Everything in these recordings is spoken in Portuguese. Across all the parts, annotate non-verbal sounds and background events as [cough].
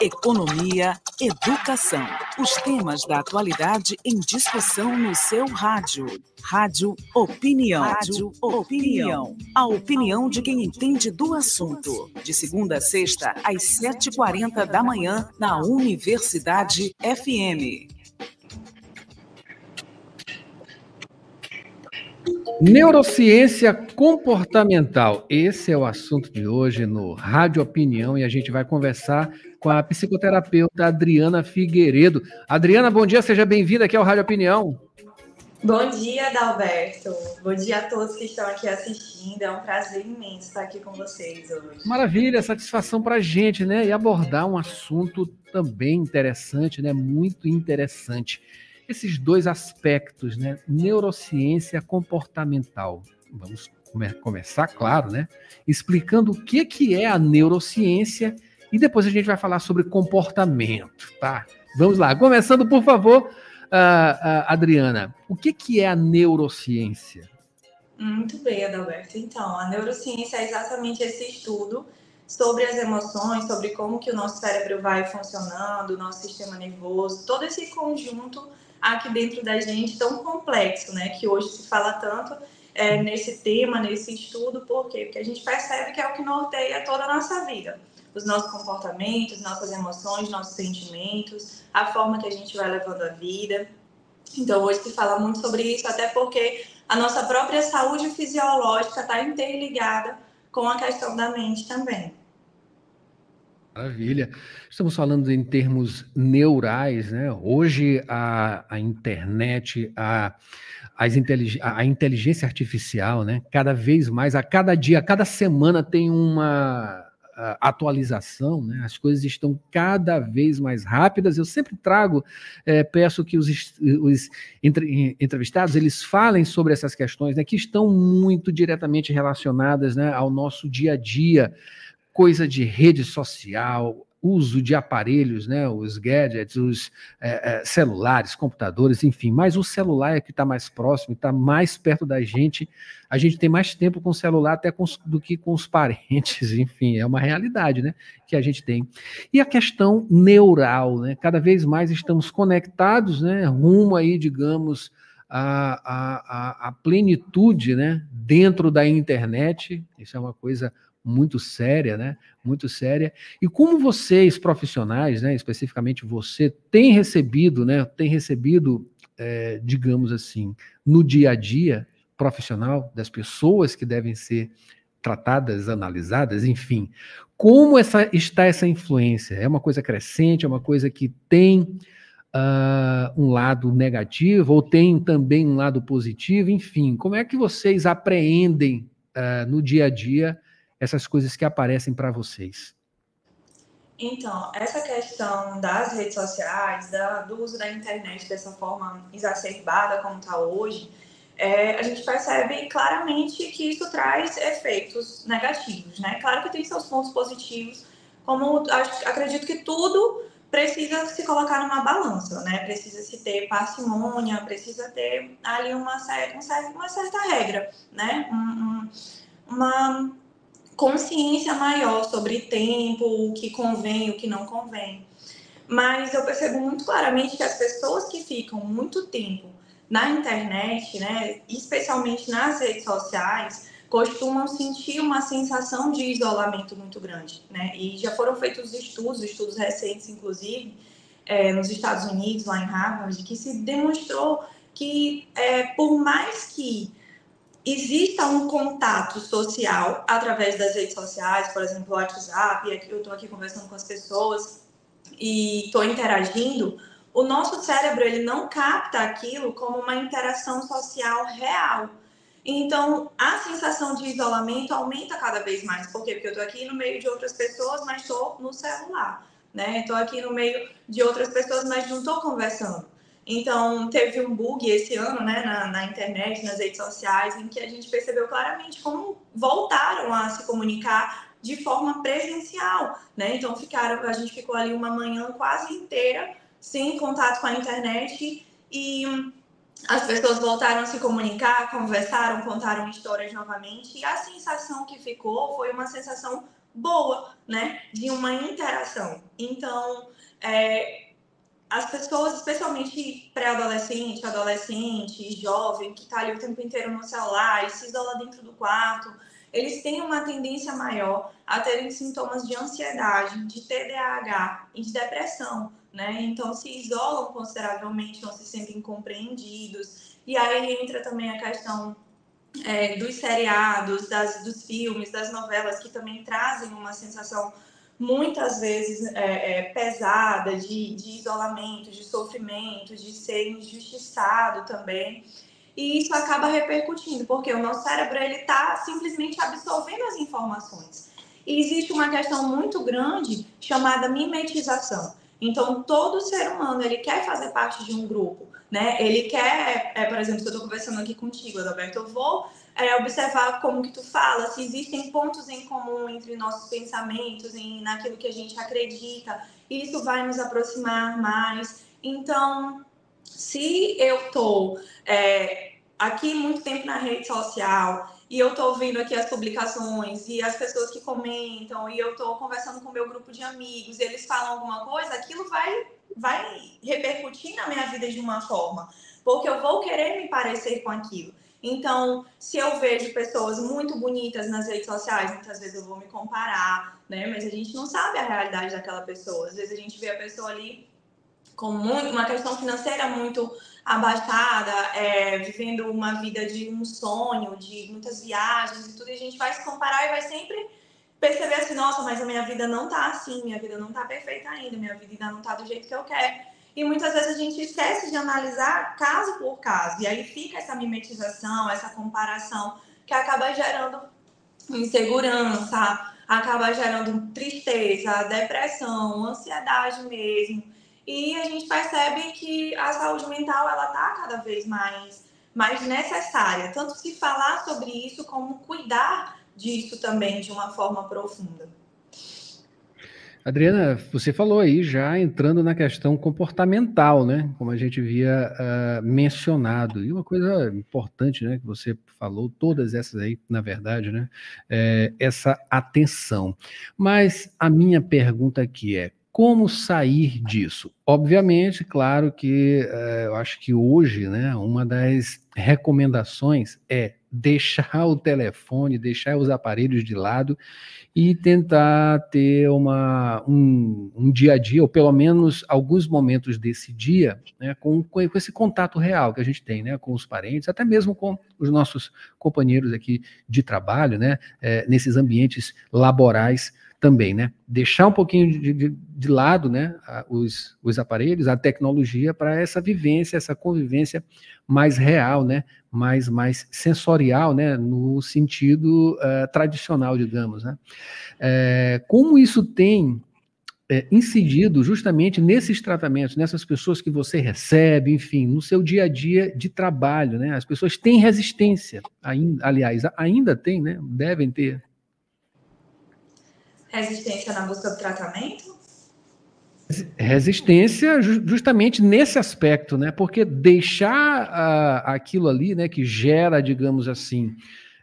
economia, educação. Os temas da atualidade em discussão no seu rádio. Rádio Opinião. Rádio Opinião. A opinião de quem entende do assunto. De segunda a sexta, às 7h40 da manhã, na Universidade FM. Neurociência comportamental. Esse é o assunto de hoje no Rádio Opinião e a gente vai conversar com a psicoterapeuta Adriana Figueiredo. Adriana, bom dia, seja bem-vinda aqui ao Rádio Opinião. Bom dia, Dalberto. Bom dia a todos que estão aqui assistindo. É um prazer imenso estar aqui com vocês hoje. Maravilha, satisfação para a gente, né? E abordar um assunto também interessante, né? Muito interessante esses dois aspectos, né? Neurociência comportamental. Vamos come começar, claro, né? Explicando o que, que é a neurociência e depois a gente vai falar sobre comportamento, tá? Vamos lá. Começando, por favor, uh, uh, Adriana, o que, que é a neurociência? Muito bem, Adalberto. Então, a neurociência é exatamente esse estudo sobre as emoções, sobre como que o nosso cérebro vai funcionando, o nosso sistema nervoso, todo esse conjunto aqui dentro da gente tão complexo, né? Que hoje se fala tanto é, nesse tema, nesse estudo, por quê? Porque a gente percebe que é o que norteia toda a nossa vida. Os nossos comportamentos, nossas emoções, nossos sentimentos, a forma que a gente vai levando a vida. Então, hoje se fala muito sobre isso, até porque a nossa própria saúde fisiológica está interligada com a questão da mente também. Maravilha. Estamos falando em termos neurais, né? Hoje a, a internet, a, as intelig a inteligência artificial, né? Cada vez mais, a cada dia, a cada semana tem uma atualização, né? As coisas estão cada vez mais rápidas. Eu sempre trago, é, peço que os, os entrevistados eles falem sobre essas questões, né? Que estão muito diretamente relacionadas, né? Ao nosso dia a dia coisa de rede social, uso de aparelhos, né, os gadgets, os é, é, celulares, computadores, enfim. Mas o celular é que está mais próximo, está mais perto da gente. A gente tem mais tempo com o celular até com, do que com os parentes, [laughs] enfim, é uma realidade, né, que a gente tem. E a questão neural, né, cada vez mais estamos conectados, né, rumo aí, digamos, a, a, a, plenitude, né, dentro da internet. Isso é uma coisa muito séria, né? Muito séria. E como vocês, profissionais, né, especificamente você, tem recebido, né? Tem recebido, é, digamos assim, no dia a dia profissional das pessoas que devem ser tratadas, analisadas, enfim. Como essa, está essa influência? É uma coisa crescente, é uma coisa que tem uh, um lado negativo ou tem também um lado positivo? Enfim, como é que vocês apreendem uh, no dia a dia essas coisas que aparecem para vocês? Então, essa questão das redes sociais, da, do uso da internet dessa forma exacerbada como está hoje, é, a gente percebe claramente que isso traz efeitos negativos, né? Claro que tem seus pontos positivos, como acredito que tudo precisa se colocar numa balança, né? Precisa se ter parcimônia, precisa ter ali uma, certa, uma certa regra, né? Um, um, uma consciência maior sobre tempo, o que convém, o que não convém. Mas eu percebo muito claramente que as pessoas que ficam muito tempo na internet, né, especialmente nas redes sociais, costumam sentir uma sensação de isolamento muito grande, né? E já foram feitos estudos, estudos recentes, inclusive, é, nos Estados Unidos, lá em Harvard, que se demonstrou que é, por mais que exista um contato social através das redes sociais, por exemplo, o WhatsApp, eu estou aqui conversando com as pessoas e estou interagindo, o nosso cérebro ele não capta aquilo como uma interação social real. Então, a sensação de isolamento aumenta cada vez mais. Por quê? Porque eu estou aqui no meio de outras pessoas, mas estou no celular. Né? Estou aqui no meio de outras pessoas, mas não estou conversando. Então, teve um bug esse ano, né, na, na, internet, nas redes sociais, em que a gente percebeu claramente como voltaram a se comunicar de forma presencial, né? Então, ficaram, a gente ficou ali uma manhã quase inteira sem contato com a internet e as pessoas voltaram a se comunicar, conversaram, contaram histórias novamente e a sensação que ficou foi uma sensação boa, né? De uma interação. Então, é, as pessoas, especialmente pré-adolescente, adolescente, jovem, que está ali o tempo inteiro no celular e se isola dentro do quarto, eles têm uma tendência maior a terem sintomas de ansiedade, de TDAH e de depressão, né? Então se isolam consideravelmente, não se sentem compreendidos. E aí entra também a questão é, dos seriados, das, dos filmes, das novelas, que também trazem uma sensação muitas vezes é, é, pesada de, de isolamento, de sofrimento, de ser injustiçado também. E isso acaba repercutindo, porque o nosso cérebro ele está simplesmente absorvendo as informações. E existe uma questão muito grande chamada mimetização. Então, todo ser humano ele quer fazer parte de um grupo, né? Ele quer, é, por exemplo, se eu estou conversando aqui contigo, Adalberto, eu vou é, observar como que tu fala, se existem pontos em comum entre nossos pensamentos, em naquilo que a gente acredita. Isso vai nos aproximar mais. Então, se eu estou é, aqui muito tempo na rede social e eu estou vendo aqui as publicações e as pessoas que comentam e eu estou conversando com o meu grupo de amigos, eles falam alguma coisa, aquilo vai vai repercutir na minha vida de uma forma, porque eu vou querer me parecer com aquilo. Então, se eu vejo pessoas muito bonitas nas redes sociais, muitas vezes eu vou me comparar, né? Mas a gente não sabe a realidade daquela pessoa. Às vezes a gente vê a pessoa ali com muito, uma questão financeira muito abaixada, é, vivendo uma vida de um sonho, de muitas viagens e tudo, e a gente vai se comparar e vai sempre perceber assim, nossa, mas a minha vida não tá assim, minha vida não tá perfeita ainda, minha vida ainda não tá do jeito que eu quero. E muitas vezes a gente esquece de analisar caso por caso, e aí fica essa mimetização, essa comparação, que acaba gerando insegurança, acaba gerando tristeza, depressão, ansiedade mesmo. E a gente percebe que a saúde mental ela está cada vez mais, mais necessária, tanto se falar sobre isso como cuidar disso também de uma forma profunda. Adriana, você falou aí já entrando na questão comportamental, né? Como a gente via uh, mencionado. E uma coisa importante, né? Que você falou, todas essas aí, na verdade, né? É, essa atenção. Mas a minha pergunta aqui é: como sair disso? Obviamente, claro que uh, eu acho que hoje, né, uma das recomendações é deixar o telefone, deixar os aparelhos de lado e tentar ter uma, um, um dia a dia, ou pelo menos alguns momentos desse dia, né, com, com esse contato real que a gente tem né, com os parentes, até mesmo com os nossos companheiros aqui de trabalho, né, é, nesses ambientes laborais também, né? Deixar um pouquinho de, de, de lado, né, os, os aparelhos, a tecnologia para essa vivência, essa convivência mais real, né, mais, mais sensorial, né, no sentido uh, tradicional, digamos, né? É, como isso tem é, incidido justamente nesses tratamentos, nessas pessoas que você recebe, enfim, no seu dia a dia de trabalho, né? As pessoas têm resistência, ainda, aliás, ainda tem, né? Devem ter resistência na busca do tratamento? Resistência justamente nesse aspecto, né? Porque deixar uh, aquilo ali, né, que gera, digamos assim,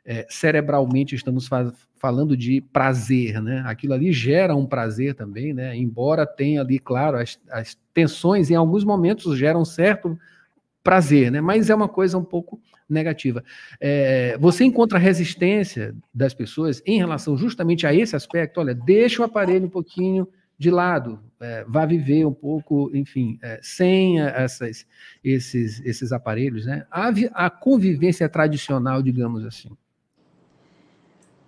é, cerebralmente estamos fa falando de prazer, né? Aquilo ali gera um prazer também, né? Embora tenha ali, claro, as, as tensões em alguns momentos geram certo prazer, né? Mas é uma coisa um pouco negativa. É, você encontra resistência das pessoas em relação justamente a esse aspecto? Olha, deixa o aparelho um pouquinho de lado, é, vá viver um pouco, enfim, é, sem essas, esses, esses aparelhos, né? A, a convivência tradicional, digamos assim.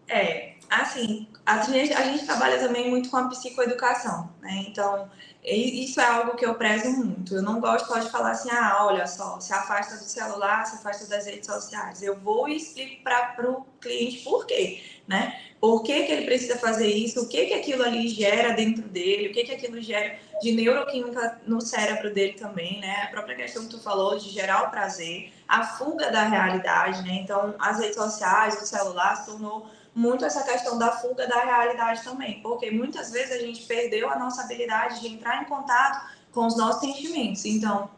É, assim, a gente, a gente trabalha também muito com a psicoeducação, né? Então, isso é algo que eu prezo muito. Eu não gosto só de falar assim, ah, olha só, se afasta do celular, se afasta das redes sociais. Eu vou e explico para o cliente por quê, né? Por que, que ele precisa fazer isso, o que, que aquilo ali gera dentro dele, o que, que aquilo gera de neuroquímica no cérebro dele também, né? A própria questão que tu falou de gerar o prazer, a fuga da realidade, né? Então, as redes sociais, o celular se tornou muito essa questão da fuga da realidade também, porque muitas vezes a gente perdeu a nossa habilidade de entrar em contato com os nossos sentimentos. Então,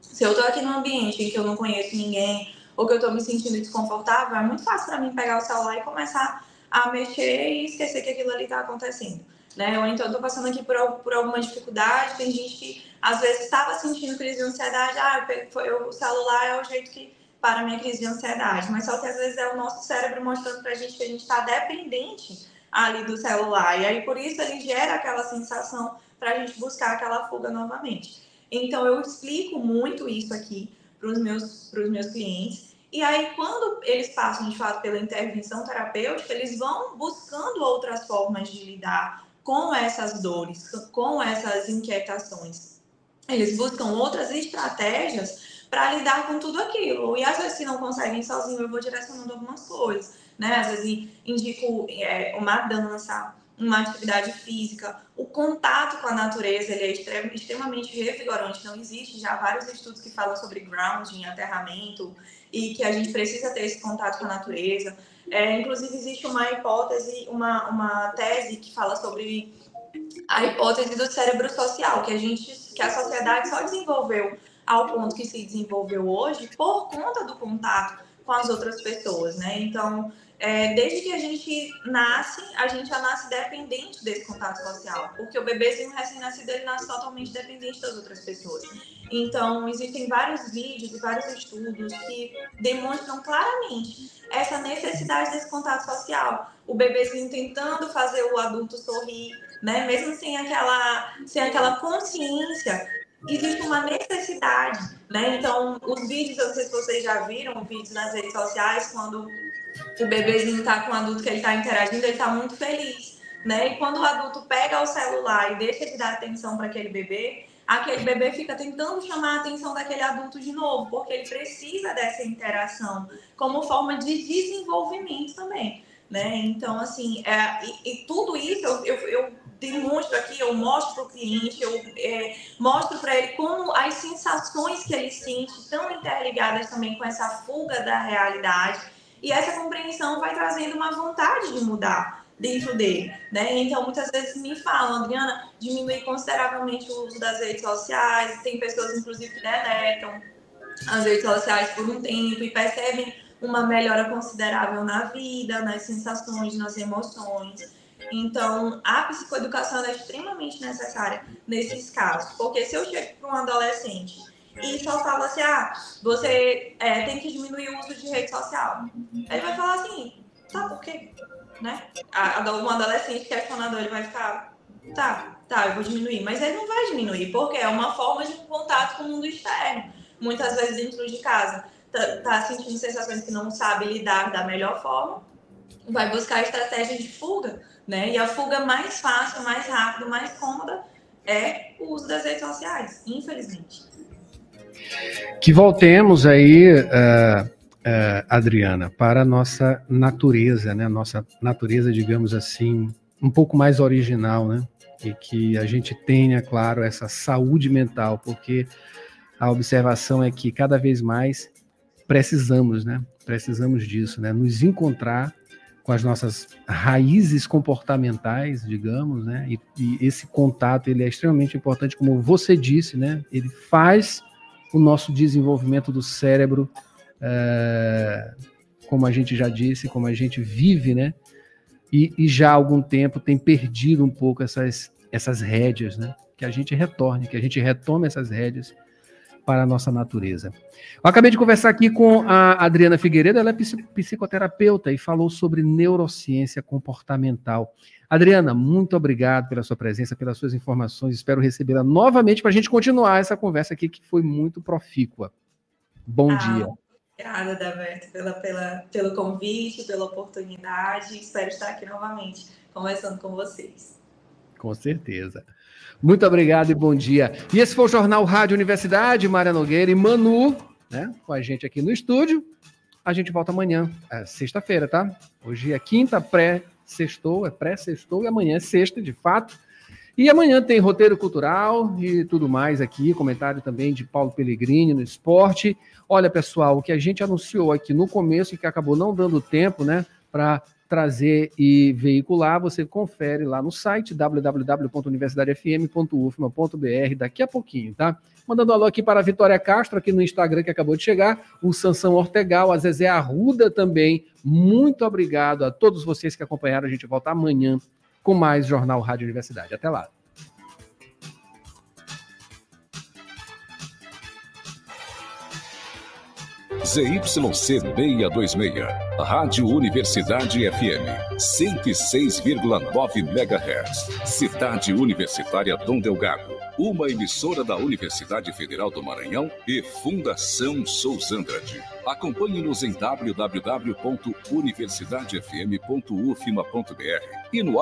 se eu estou aqui num ambiente em que eu não conheço ninguém ou que eu estou me sentindo desconfortável, é muito fácil para mim pegar o celular e começar a mexer e esquecer que aquilo ali está acontecendo. Né? Ou então estou passando aqui por, por alguma dificuldade, tem gente que às vezes estava sentindo crise de ansiedade, ah, foi, o celular é o jeito que para a minha crise de ansiedade, mas só que às vezes é o nosso cérebro mostrando para a gente que a gente está dependente ali do celular, e aí por isso ele gera aquela sensação para a gente buscar aquela fuga novamente. Então eu explico muito isso aqui para os meus, meus clientes, e aí quando eles passam de fato pela intervenção terapêutica, eles vão buscando outras formas de lidar com essas dores, com essas inquietações. Eles buscam outras estratégias para lidar com tudo aquilo. E às vezes, se não conseguem sozinho, eu vou direcionando algumas coisas, né? Às vezes, indico é, uma dança, uma atividade física, o contato com a natureza, ele é extremamente revigorante. Não existe já vários estudos que falam sobre grounding, aterramento, e que a gente precisa ter esse contato com a natureza. É, inclusive, existe uma hipótese, uma, uma tese que fala sobre a hipótese do cérebro social, que a gente, que a sociedade só desenvolveu ao ponto que se desenvolveu hoje por conta do contato com as outras pessoas, né? Então, é, desde que a gente nasce, a gente já nasce dependente desse contato social, porque o bebezinho recém-nascido ele nasce totalmente dependente das outras pessoas. Então, existem vários vídeos e vários estudos que demonstram claramente essa necessidade desse contato social. O bebezinho tentando fazer o adulto sorrir, né? Mesmo sem aquela, sem aquela consciência existe uma necessidade, né? Então, os vídeos, eu não sei se vocês já viram, vídeos nas redes sociais, quando o bebezinho tá com o adulto que ele tá interagindo, ele tá muito feliz, né? E quando o adulto pega o celular e deixa de dar atenção para aquele bebê, aquele bebê fica tentando chamar a atenção daquele adulto de novo, porque ele precisa dessa interação como forma de desenvolvimento também, né? Então, assim, é, e, e, tudo isso eu, eu, eu demonstro aqui, eu mostro para o cliente, eu é, mostro para ele como as sensações que ele sente estão interligadas também com essa fuga da realidade. E essa compreensão vai trazendo uma vontade de mudar dentro dele, né? Então, muitas vezes me falam, Adriana, diminui consideravelmente o uso das redes sociais, tem pessoas, inclusive, que deletam as redes sociais por um tempo e percebem uma melhora considerável na vida, nas sensações, nas emoções. Então, a psicoeducação é extremamente necessária nesses casos, porque se eu chego para um adolescente e só falo assim, ah, você é, tem que diminuir o uso de rede social, ele vai falar assim, tá, por quê? Né? Um adolescente questionador, ele vai ficar, tá, tá, eu vou diminuir, mas ele não vai diminuir, porque é uma forma de contato com o mundo externo, muitas vezes dentro de casa, tá, tá sentindo sensações que não sabe lidar da melhor forma, vai buscar estratégia de fuga, né? E a fuga mais fácil, mais rápida, mais cômoda é o uso das redes sociais, infelizmente. Que voltemos aí, uh, uh, Adriana, para a nossa natureza, né? Nossa natureza, digamos assim, um pouco mais original, né? E que a gente tenha, claro, essa saúde mental, porque a observação é que cada vez mais precisamos, né? Precisamos disso, né? Nos encontrar com as nossas raízes comportamentais, digamos, né? E, e, esse contato ele é extremamente importante, como você disse, né? Ele faz o nosso desenvolvimento do cérebro, é, como a gente já disse, como a gente vive, né? E, e, já há algum tempo tem perdido um pouco essas essas rédeas, né? Que a gente retorne, que a gente retome essas rédeas para a nossa natureza. Eu acabei de conversar aqui com a Adriana Figueiredo, ela é psicoterapeuta e falou sobre neurociência comportamental. Adriana, muito obrigado pela sua presença, pelas suas informações. Espero recebê-la novamente para a gente continuar essa conversa aqui que foi muito profícua. Bom ah, dia. Obrigada, Daberto, pela, pela, pelo convite, pela oportunidade. Espero estar aqui novamente conversando com vocês. Com certeza. Muito obrigado e bom dia. E esse foi o Jornal Rádio Universidade, Maria Nogueira e Manu, né, com a gente aqui no estúdio. A gente volta amanhã, é sexta-feira, tá? Hoje é quinta, pré-sextou, é pré-sextou e amanhã é sexta, de fato. E amanhã tem roteiro cultural e tudo mais aqui, comentário também de Paulo Pellegrini no esporte. Olha, pessoal, o que a gente anunciou aqui no começo e que acabou não dando tempo, né, para trazer e veicular, você confere lá no site www.universidadefm.ufma.br daqui a pouquinho, tá? Mandando um alô aqui para a Vitória Castro, aqui no Instagram, que acabou de chegar, o Sansão Ortegal, a Zezé Arruda também. Muito obrigado a todos vocês que acompanharam. A gente volta amanhã com mais Jornal Rádio Universidade. Até lá. ZYC 626, Rádio Universidade FM, 106,9 MHz, Cidade Universitária Dom Delgado, uma emissora da Universidade Federal do Maranhão e Fundação Sousandrade. Acompanhe-nos em www.universidadefm.ufma.br e no